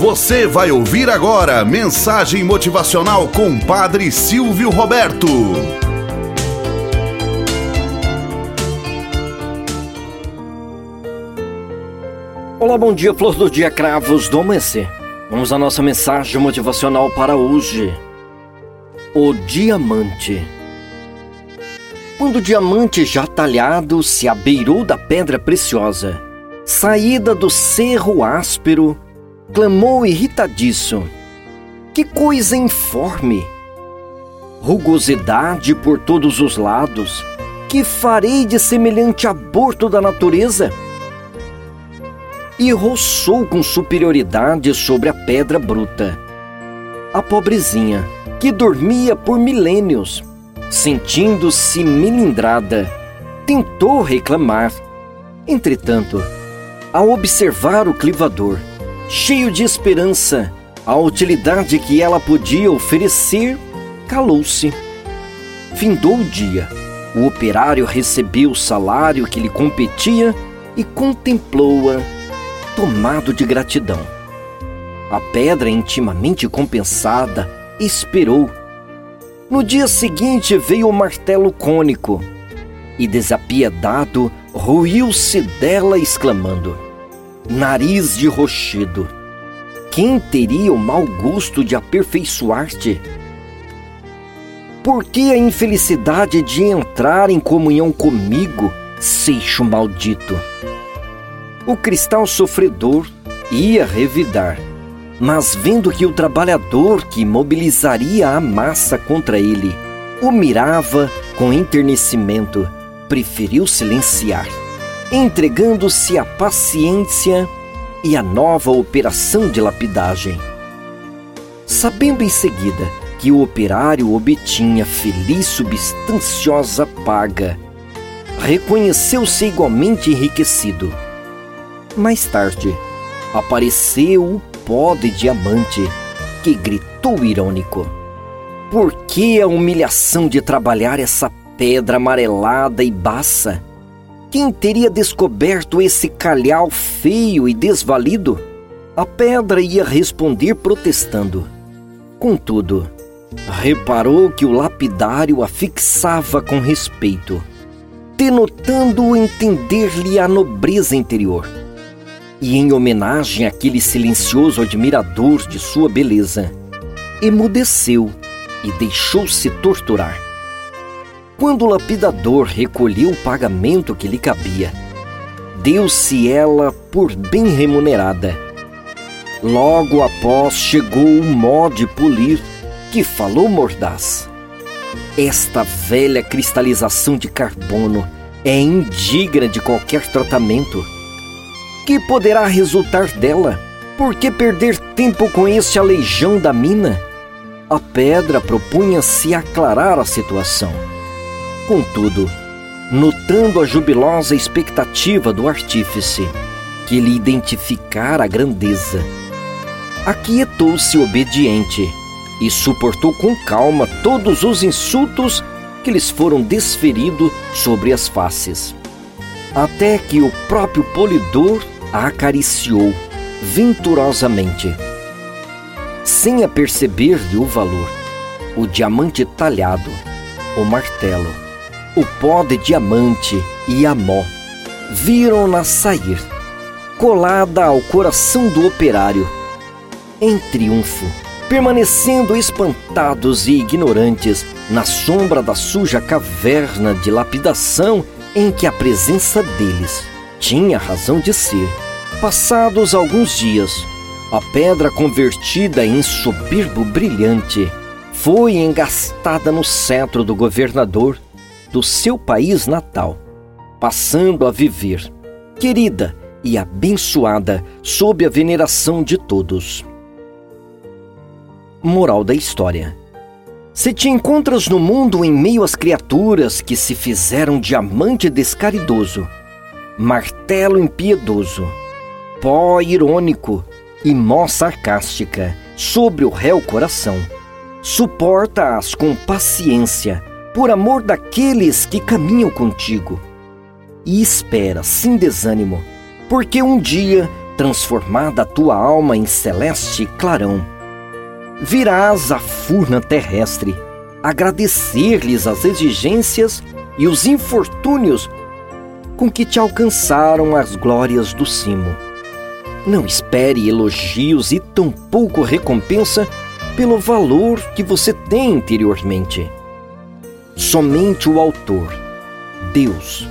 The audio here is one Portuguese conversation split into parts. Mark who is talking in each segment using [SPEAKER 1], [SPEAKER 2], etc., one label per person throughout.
[SPEAKER 1] Você vai ouvir agora mensagem motivacional com Padre Silvio Roberto.
[SPEAKER 2] Olá, bom dia, flor do dia, cravos do amanhecer. Vamos à nossa mensagem motivacional para hoje. O diamante. Quando o diamante já talhado se abeirou da pedra preciosa, saída do cerro áspero, clamou irritadiço: Que coisa informe! Rugosidade por todos os lados, que farei de semelhante aborto da natureza? E roçou com superioridade sobre a pedra bruta. A pobrezinha, que dormia por milênios, sentindo-se milindrada, tentou reclamar. Entretanto, ao observar o clivador, cheio de esperança, a utilidade que ela podia oferecer, calou-se. Findou o dia. O operário recebeu o salário que lhe competia e contemplou-a, tomado de gratidão. A pedra, intimamente compensada, esperou. No dia seguinte veio o martelo cônico e, desapiedado, ruiu-se dela, exclamando: Nariz de rochedo, quem teria o mau gosto de aperfeiçoar-te? Por que a infelicidade de entrar em comunhão comigo, seixo maldito? O cristal sofredor ia revidar, mas vendo que o trabalhador que mobilizaria a massa contra ele o mirava com enternecimento, preferiu silenciar, entregando-se à paciência e à nova operação de lapidagem. Sabendo em seguida que o operário obtinha feliz substanciosa paga, reconheceu-se igualmente enriquecido. Mais tarde, apareceu o pó de diamante, que gritou irônico: Por que a humilhação de trabalhar essa pedra amarelada e baça? Quem teria descoberto esse calhau feio e desvalido? A pedra ia responder protestando. Contudo, reparou que o lapidário a fixava com respeito, denotando entender-lhe a nobreza interior. E em homenagem àquele silencioso admirador de sua beleza, emudeceu e deixou-se torturar. Quando o lapidador recolheu o pagamento que lhe cabia, deu-se ela por bem remunerada. Logo após chegou o mó de polir, que falou mordaz. Esta velha cristalização de carbono é indigna de qualquer tratamento. Que poderá resultar dela? Por que perder tempo com este aleijão da mina? A pedra propunha-se aclarar a situação. Contudo, notando a jubilosa expectativa do artífice, que lhe identificara a grandeza, aquietou-se obediente e suportou com calma todos os insultos que lhes foram desferidos sobre as faces, até que o próprio polidor a acariciou venturosamente. Sem aperceber-lhe o valor, o diamante talhado, o martelo, o pó de diamante e a mó viram-na sair, colada ao coração do operário, em triunfo, permanecendo espantados e ignorantes na sombra da suja caverna de lapidação em que a presença deles tinha razão de ser. Passados alguns dias, a pedra convertida em soberbo brilhante foi engastada no cetro do governador do seu país natal, passando a viver, querida e abençoada sob a veneração de todos. Moral da história: Se te encontras no mundo em meio às criaturas que se fizeram diamante descaridoso, martelo impiedoso, pó irônico e mó sarcástica sobre o réu coração, suporta-as com paciência por amor daqueles que caminham contigo. E espera sem desânimo, porque um dia transformada a tua alma em celeste clarão. Virás à furna terrestre, agradecer-lhes as exigências e os infortúnios com que te alcançaram as glórias do cimo. Não espere elogios e tampouco recompensa pelo valor que você tem interiormente. Somente o Autor, Deus,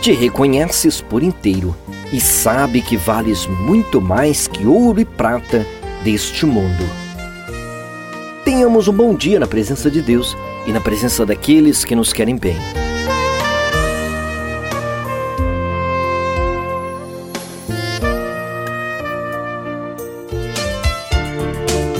[SPEAKER 2] te reconheces por inteiro e sabe que vales muito mais que ouro e prata deste mundo. Tenhamos um bom dia na presença de Deus e na presença daqueles que nos querem bem.